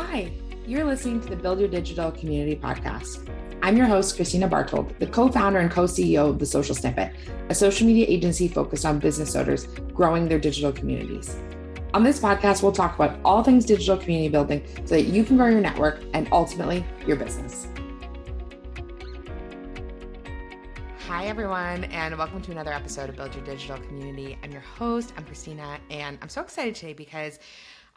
Hi, you're listening to the Build Your Digital Community podcast. I'm your host, Christina Bartold, the co founder and co CEO of The Social Snippet, a social media agency focused on business owners growing their digital communities. On this podcast, we'll talk about all things digital community building so that you can grow your network and ultimately your business. Hi, everyone, and welcome to another episode of Build Your Digital Community. I'm your host, I'm Christina, and I'm so excited today because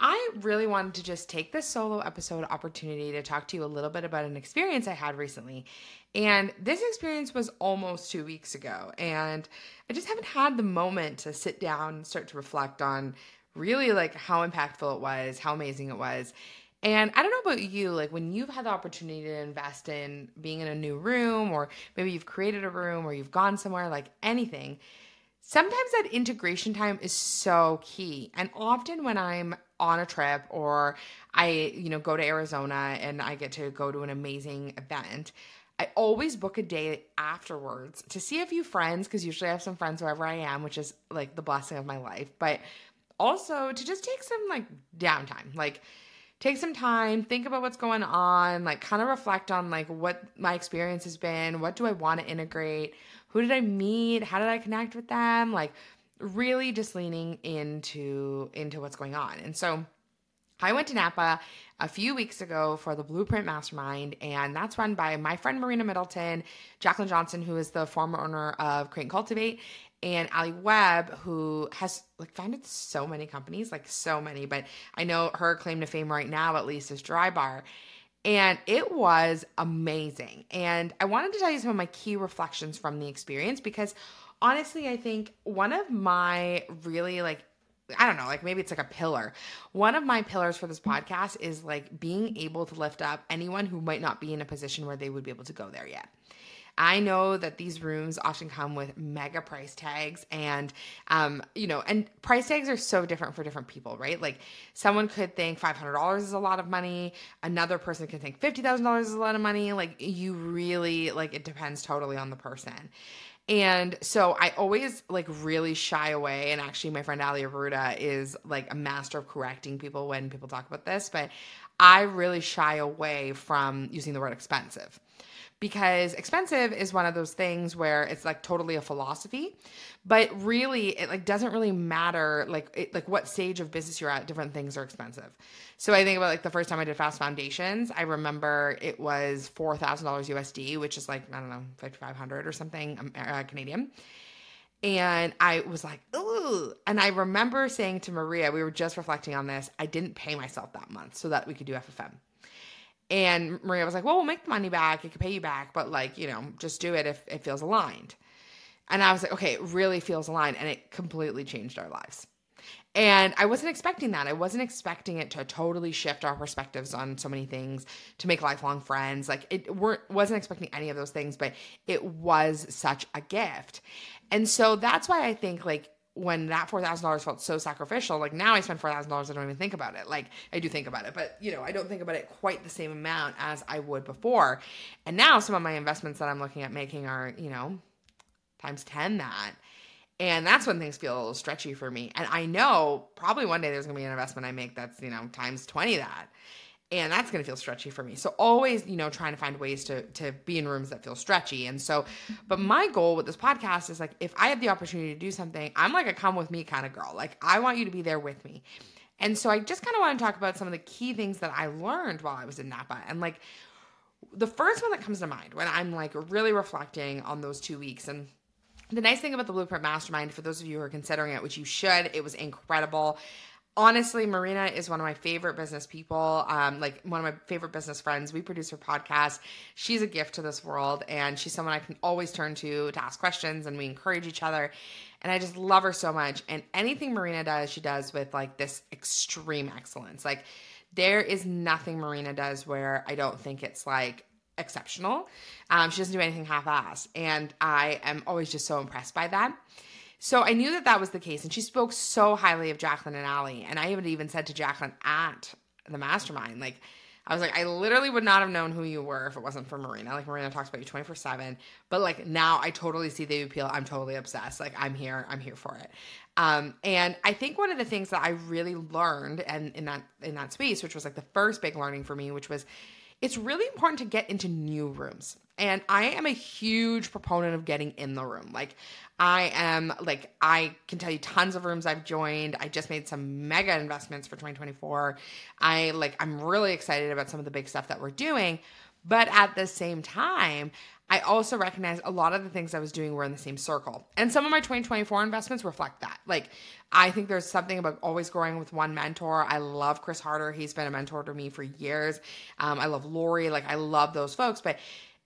I really wanted to just take this solo episode opportunity to talk to you a little bit about an experience I had recently. And this experience was almost two weeks ago. And I just haven't had the moment to sit down and start to reflect on really like how impactful it was, how amazing it was. And I don't know about you, like when you've had the opportunity to invest in being in a new room, or maybe you've created a room, or you've gone somewhere, like anything, sometimes that integration time is so key. And often when I'm on a trip or I, you know, go to Arizona and I get to go to an amazing event, I always book a day afterwards to see a few friends because usually I have some friends wherever I am, which is like the blessing of my life. But also to just take some like downtime, like take some time, think about what's going on, like kind of reflect on like what my experience has been, what do I want to integrate, who did I meet, how did I connect with them, like really just leaning into into what's going on. And so I went to Napa a few weeks ago for the Blueprint Mastermind, and that's run by my friend Marina Middleton, Jaclyn Johnson, who is the former owner of Create and Cultivate, and Alli Webb, who has like founded so many companies, like so many, but I know her claim to fame right now, at least, is Drybar. And it was amazing. And I wanted to tell you some of my key reflections from the experience because honestly, I think one of my really like I don't know, like maybe it's like a pillar. One of my pillars for this podcast is like being able to lift up anyone who might not be in a position where they would be able to go there yet. I know that these rooms often come with mega price tags and um you know and price tags are so different for different people, right? Like someone could think $500 is a lot of money, another person could think $50,000 is a lot of money. Like you really like it depends totally on the person. And so I always like really shy away. And actually, my friend Ali Aruda is like a master of correcting people when people talk about this. But I really shy away from using the word expensive because expensive is one of those things where it's like totally a philosophy but really it like doesn't really matter like it, like what stage of business you're at different things are expensive so i think about like the first time i did fast foundations i remember it was $4000 usd which is like i don't know 5500 or something um, uh, canadian and I was like, ooh. And I remember saying to Maria, we were just reflecting on this, I didn't pay myself that month so that we could do FFM. And Maria was like, well, we'll make the money back. It could pay you back, but like, you know, just do it if it feels aligned. And I was like, okay, it really feels aligned. And it completely changed our lives. And I wasn't expecting that. I wasn't expecting it to totally shift our perspectives on so many things, to make lifelong friends. Like it weren't wasn't expecting any of those things, but it was such a gift. And so that's why I think like when that four thousand dollars felt so sacrificial, like now I spend four thousand dollars, I don't even think about it. Like I do think about it, but you know, I don't think about it quite the same amount as I would before. And now some of my investments that I'm looking at making are, you know, times ten that. And that's when things feel a little stretchy for me. And I know probably one day there's gonna be an investment I make that's, you know, times 20 that. And that's to feel stretchy for me. So always you know trying to find ways to to be in rooms that feel stretchy. And so but my goal with this podcast is like if i have the opportunity to do something i'm like a come with me kind of girl. Like i want you to be there with me. And so i just kind of want to talk about some of the key things that i learned while i was in napa. And like the first one that comes to mind when i'm like really reflecting on those two weeks and the nice thing about the Blueprint Mastermind, for those of you who are considering it, which you should, it was incredible honestly, Marina is one of my favorite business people. Um, like one of my favorite business friends. We produce her podcast. She's a gift to this world, and she's someone I can always turn to to ask questions, and we encourage each other. And I just love her so much. And anything Marina does, she does with like this extreme excellence. Like there is nothing Marina does where I don't think it's like exceptional. Um, she doesn't do anything half-assed, and I am always just so impressed by that. So I knew that that was the case. And she spoke so highly of Jaclyn and Alli. And I even even said to Jaclyn at the mastermind, like, I was like, I literally would not have known who you were if it wasn't for Marina. Like Marina talks about you 24 seven, but like now I totally see the appeal. I'm totally obsessed. Like I'm here, I'm here for it. Um, and I think one of the things that I really learned and in that, in that space, which was like the first big learning for me, which was it's really important to get into new rooms. And I am a huge proponent of getting in the room. Like, I am, like, I can tell you tons of rooms I've joined. I just made some mega investments for 2024. I, like, I'm really excited about some of the big stuff that we're doing. But at the same time, I also recognize a lot of the things I was doing were in the same circle. And some of my 2024 investments reflect that. Like, I think there's something about always growing with one mentor. I love Chris Harder. He's been a mentor to me for years. Um, I love Lori. Like, I love those folks. But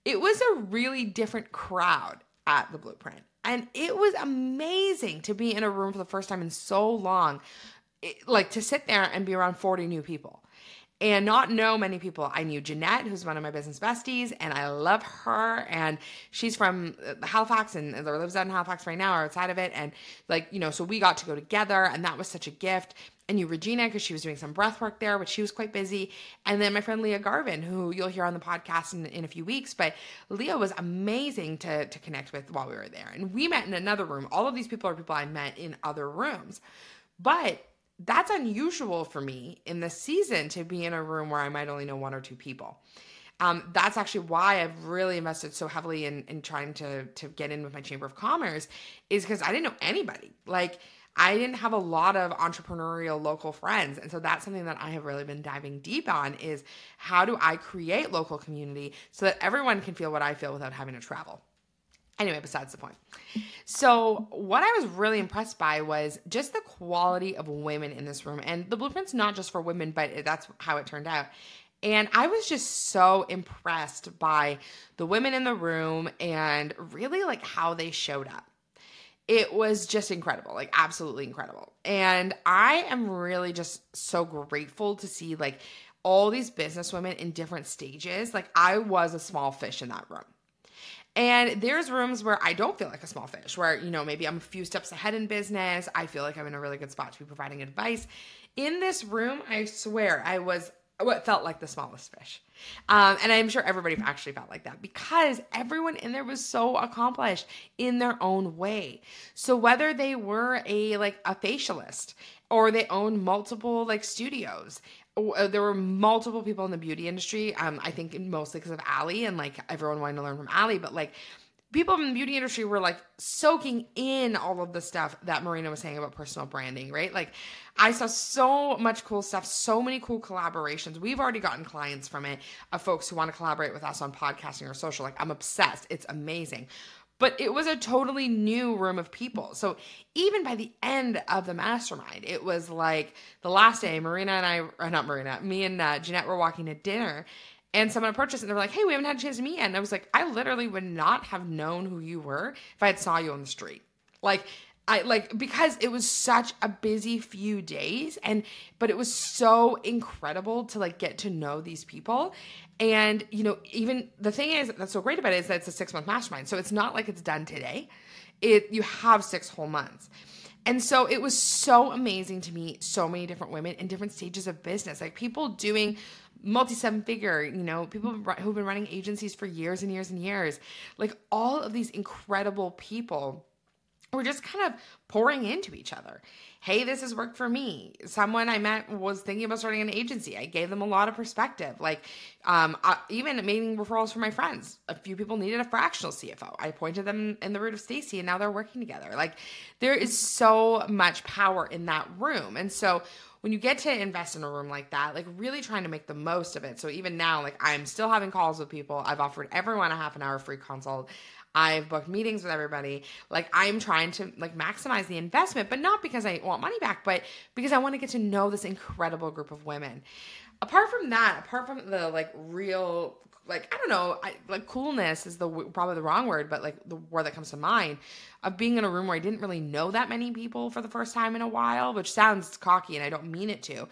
it was a really different crowd at the Blueprint. And it was amazing to be in a room for the first time in so long. It, like, to sit there and be around 40 new people and not know many people. I knew Jeanette, who's one of my business besties, and I love her. And she's from uh, Halifax and lives out in Halifax right now or outside of it. And like, you know, so we got to go together, and that was such a gift. I knew Regina because she was doing some breath work there, but she was quite busy. And then my friend Leah Garvin, who you'll hear on the podcast in, in a few weeks. But Leah was amazing to, to connect with while we were there. And we met in another room. All of these people are people I met in other rooms. But that's unusual for me in the season to be in a room where I might only know one or two people. Um, that's actually why I've really invested so heavily in, in trying to to get in with my chamber of commerce, is because I didn't know anybody. Like I didn't have a lot of entrepreneurial local friends, and so that's something that I have really been diving deep on. Is how do I create local community so that everyone can feel what I feel without having to travel. Anyway, besides the point. So, what I was really impressed by was just the quality of women in this room. And the blueprint's not just for women, but that's how it turned out. And I was just so impressed by the women in the room and really like how they showed up. It was just incredible, like absolutely incredible. And I am really just so grateful to see like all these business women in different stages. Like I was a small fish in that room and there's rooms where I don't feel like a small fish, where, you know, maybe I'm a few steps ahead in business. I feel like I'm in a really good spot to be providing advice. In this room, I swear I was what felt like the smallest fish. Um, and I'm sure everybody actually felt like that because everyone in there was so accomplished in their own way. So whether they were a like a facialist or they own multiple like studios uh, there were multiple people in the beauty industry. Um, I think mostly because of Alli and like everyone wanting to learn from Alli, but like people in the beauty industry were like soaking in all of the stuff that Marina was saying about personal branding, right? Like I saw so much cool stuff, so many cool collaborations. We've already gotten clients from it of folks who want to collaborate with us on podcasting or social. Like I'm obsessed. It's amazing but it was a totally new room of people. So even by the end of the mastermind, it was like the last day, Marina and I, or not Marina, me and uh, Jeanette were walking to dinner. And someone approached us and they were like, "Hey, we haven't had a chance to meet yet." And I was like, "I literally would not have known who you were if I had saw you on the street." Like I like because it was such a busy few days and but it was so incredible to like get to know these people and you know even the thing is that's so great about it is that it's a 6 month mastermind so it's not like it's done today it you have 6 whole months and so it was so amazing to meet so many different women in different stages of business like people doing multi seven figure, you know, people who've been running agencies for years and years and years. Like all of these incredible people we're just kind of pouring into each other. Hey, this has worked for me. Someone I met was thinking about starting an agency. I gave them a lot of perspective. Like, um, I, even making referrals for my friends. A few people needed a fractional CFO. I pointed them in the route of Stacy, and now they're working together. Like, there is so much power in that room, and so when you get to invest in a room like that, like really trying to make the most of it. So even now, like I'm still having calls with people. I've offered everyone a half an hour free consult. I've booked meetings with everybody. Like I'm trying to like maximize the investment, but not because I want money back, but because I want to get to know this incredible group of women. Apart from that, apart from the like real like I don't know, I, like coolness is the probably the wrong word, but like the word that comes to mind of being in a room where I didn't really know that many people for the first time in a while, which sounds cocky and I don't mean it to.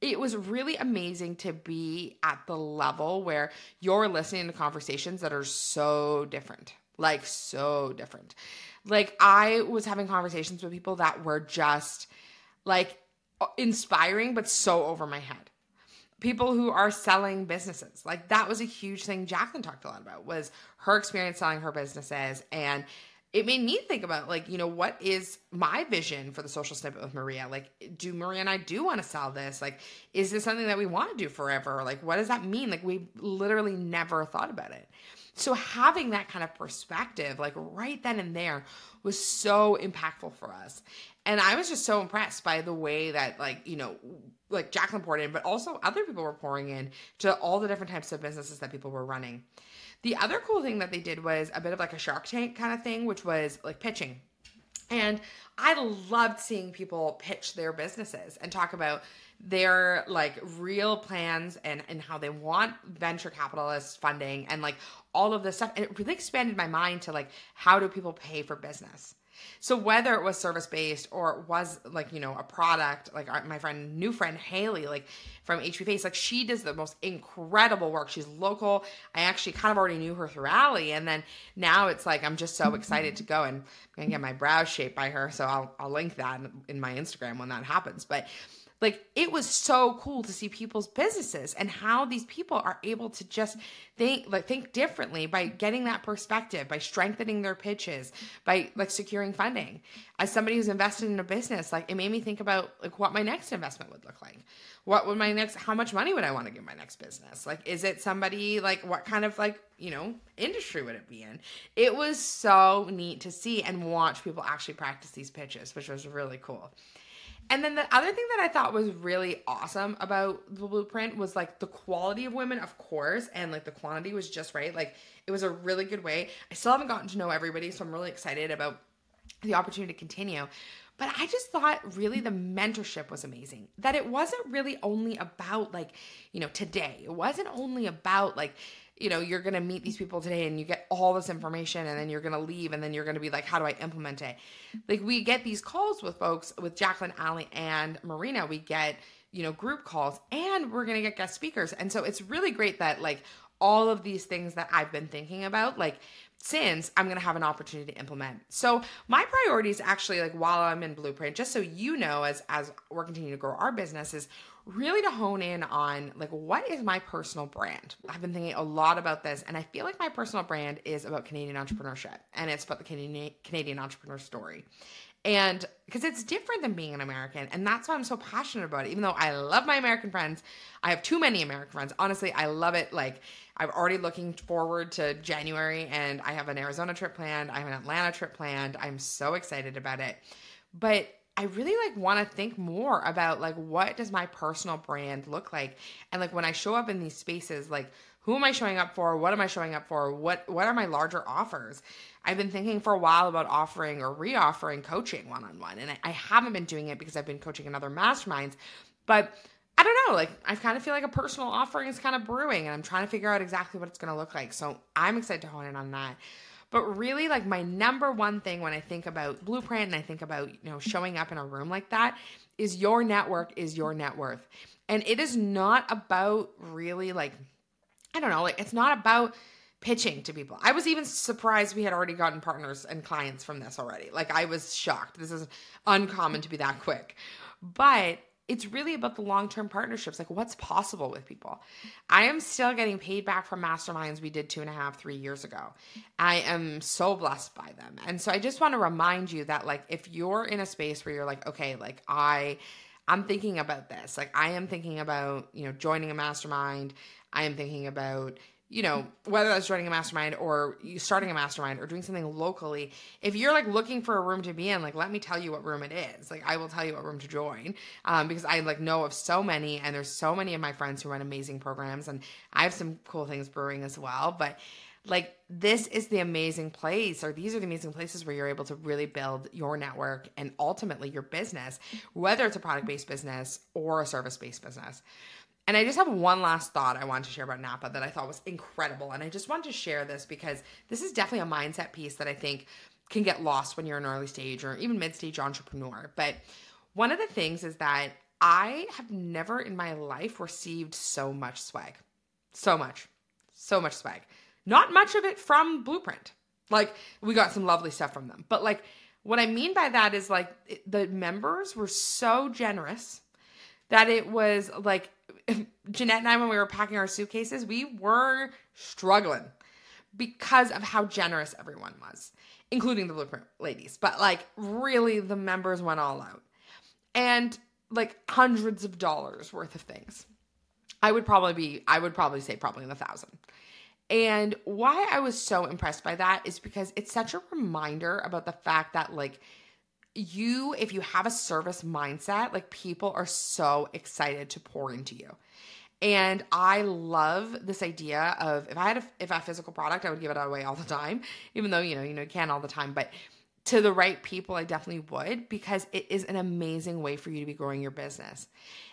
It was really amazing to be at the level where you're listening to conversations that are so different like so different. Like I was having conversations with people that were just like inspiring but so over my head. People who are selling businesses. Like that was a huge thing Jaclyn talked a lot about was her experience selling her businesses. And it made me think about like you know what is my vision for the social snippet with maria? Like do maria and i do want to sell this? Like is this something that we want to do forever? Like what does that mean? Like we literally never thought about it. So having that kind of perspective like right then and there was so impactful for us. And i was just so impressed by the way that like you know like jaclyn poured in but also other people were pouring in to all the different types of businesses that people were running the other cool thing that they did was a bit of like a Shark Tank kind of thing, which was like pitching. And I loved seeing people pitch their businesses and talk about their like real plans and and how they want venture capitalist funding and like all of this stuff. And it really expanded my mind to like how do people pay for business? So whether it was service based or it was like you know a product, like our, my friend, new friend Haley, like from HP Face, like she does the most incredible work. She's local. I actually kind of already knew her through Allie, and then now it's like I'm just so excited to go and I'm gonna get my brows shaped by her. So I'll I'll link that in my Instagram when that happens. But like it was so cool to see people's businesses and how these people are able to just think like think differently by getting that perspective by strengthening their pitches by like securing funding. As somebody who's invested in a business like it made me think about like what my next investment would look like. What would my next how much money would i want to give my next business? Like is it somebody like what kind of like you know industry would it be in? It was so neat to see and watch people actually practice these pitches which was really cool and then the other thing that I thought was really awesome about the blueprint was like the quality of women, of course, and like the quantity was just right. Like it was a really good way. I still haven't gotten to know everybody, so I'm really excited about the opportunity to continue. But I just thought really the mentorship was amazing. That it wasn't really only about like, you know, today. It wasn't only about like, you know, you're going to meet these people today and you get all this information and then you're going to leave and then you're going to be like, how do I implement it? Like, we get these calls with folks, with Jaclyn, Alli, and Marina. We get, you know, group calls and we're going to get guest speakers. And so it's really great that, like, all of these things that I've been thinking about, like, since I'm going to have an opportunity to implement. So my priorities actually like while I'm in Blueprint just so you know as as we're continuing to grow our business is really to hone in on like what is my personal brand. I've been thinking a lot about this and I feel like my personal brand is about Canadian entrepreneurship and it's about the Canadian Canadian entrepreneur story. And because it's different than being an American, and that's why I'm so passionate about it. Even though I love my American friends, I have too many American friends. Honestly, I love it. Like, I'm already looking forward to January, and I have an Arizona trip planned. I have an Atlanta trip planned. I'm so excited about it. But I really like want to think more about like what does my personal brand look like, and like when I show up in these spaces, like who am I showing up for? What am I showing up for? What what are my larger offers? I've been thinking for a while about offering or reoffering coaching one on one, and I, I haven't been doing it because I've been coaching in other masterminds. But I don't know, like I kind of feel like a personal offering is kind of brewing, and I'm trying to figure out exactly what it's going to look like. So I'm excited to hone in on that. But really, like my number one thing when I think about blueprint and I think about you know showing up in a room like that is your network is your net worth, and it is not about really like I don't know, like it's not about pitching to people. I was even surprised we had already gotten partners and clients from this already. Like I was shocked. This is uncommon to be that quick. But it's really about the long term partnerships, like what's possible with people. I am still getting paid back from masterminds we did two and a half, three years ago. I am so blessed by them. And so I just want to remind you that, like, if you're in a space where you're like, okay, like, I, I'm thinking about this. Like I am thinking about, you know, joining a mastermind. I am thinking about, you know, whether that's joining a mastermind or starting a mastermind or doing something locally. If you're like looking for a room to be in, like let me tell you what room it is. Like I will tell you what room to join um, because I like know of so many and there's so many of my friends who run amazing programs and I have some cool things brewing as well. But like this is the amazing place or these are the amazing places where you're able to really build your network and ultimately your business whether it's a product based business or a service based business and I just have one last thought I want to share about Napa that I thought was incredible. And I just want to share this because this is definitely a mindset piece that I think can get lost when you're an early stage or even mid stage entrepreneur. But one of the things is that I have never in my life received so much swag. So much. So much swag. Not much of it from Blueprint. Like, we got some lovely stuff from them. But, like, what I mean by that is, like, the members were so generous that it was like Jeanette and I, when we were packing our suitcases, we were struggling because of how generous everyone was, including the Blueprint ladies. But like, really, the members went all out. And like hundreds of dollars worth of things. I would probably be, I would probably say probably in the thousand. And why I was so impressed by that is because it's such a reminder about the fact that, like, you, if you have a service mindset, like, people are so excited to pour into you. And I love this idea of if I had a, if I had a physical product, I would give it away all the time, even though, you know, you know, you can all the time. But to the right people, I definitely would because it is an amazing way for you to be growing your business.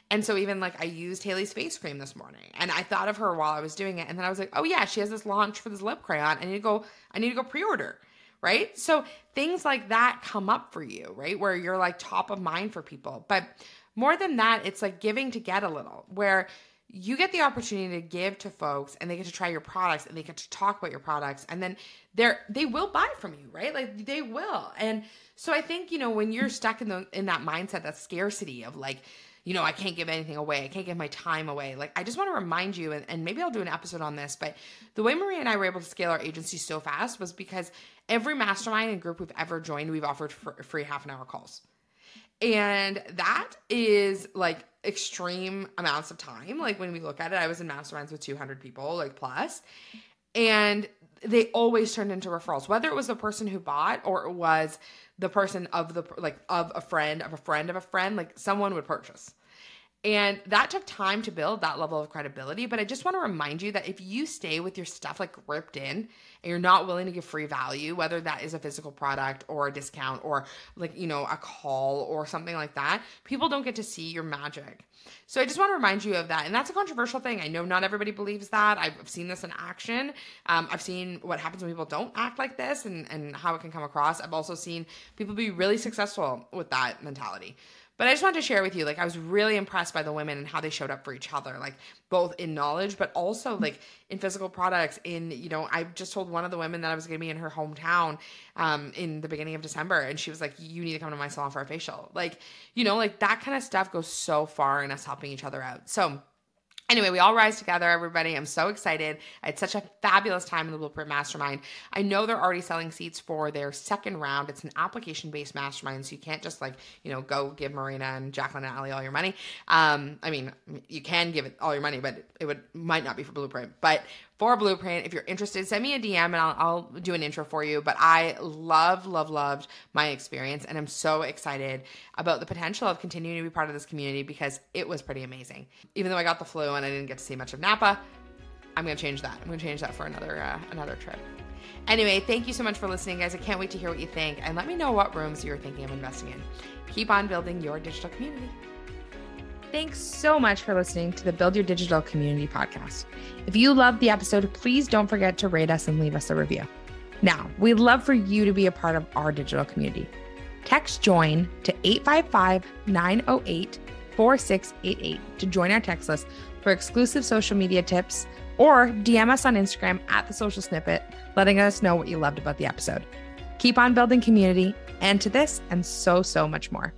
And so even like I used Haley's face cream this morning and I thought of her while I was doing it. And then I was like, oh yeah, she has this launch for this lip crayon. I need to go, I need to go pre-order. Right. So things like that come up for you, right? Where you're like top of mind for people. But more than that, it's like giving to get a little, where you get the opportunity to give to folks and they get to try your products and they get to talk about your products and then they're they will buy from you right like they will and so i think you know when you're stuck in the in that mindset that scarcity of like you know i can't give anything away. I can't give my time away. Like i just want to remind you and, and maybe i'll do an episode on this but the way maria and i were able to scale our agency so fast was because every mastermind and group we've ever joined we've offered free half an hour calls. And that is like extreme amounts of time. Like when we look at it, I was in masterminds with 200 people, like plus, and they always turned into referrals, whether it was the person who bought or it was the person of the like of a friend of a friend of a friend, like someone would purchase. And that took time to build that level of credibility. But I just want to remind you that if you stay with your stuff like ripped in and you're not willing to give free value, whether that is a physical product or a discount or like, you know, a call or something like that, people don't get to see your magic. So I just want to remind you of that. And that's a controversial thing. I know not everybody believes that. I've seen this in action. Um, I've seen what happens when people don't act like this and, and how it can come across. I've also seen people be really successful with that mentality. But I just wanted to share with you, like, I was really impressed by the women and how they showed up for each other, like, both in knowledge, but also, like, in physical products. In, you know, I just told one of the women that I was going to be in her hometown um, in the beginning of December, and she was like, You need to come to my salon for a facial. Like, you know, like, that kind of stuff goes so far in us helping each other out. So, Anyway, we all rise together, everybody. I'm so excited. I had such a fabulous time in the Blueprint Mastermind. I know they're already selling seats for their second round. It's an application based mastermind, so you can't just like, you know, go give Marina and Jaclyn and Alli all your money. Um, I mean, you can give it all your money, but it would might not be for Blueprint. But for Blueprint. If you're interested, send me a DM and I'll, I'll, do an intro for you. But I love, love, loved my experience. And I'm so excited about the potential of continuing to be part of this community because it was pretty amazing. Even though I got the flu and I didn't get to see much of Napa, I'm to change that. I'm to change that for another, uh, another trip. Anyway, thank you so much for listening, guys. I can't wait to hear what you think and let me know what rooms you're thinking of investing in. Keep on building your digital community. Thanks so much for listening to the Build Your Digital Community podcast. If you loved the episode, please don't forget to rate us and leave us a review. Now, we'd love for you to be a part of our digital community. Text JOIN to 855 908 4688 to join our text list for exclusive social media tips or DM us on Instagram at the social snippet, letting us know what you loved about the episode. Keep on building community and to this and so, so much more.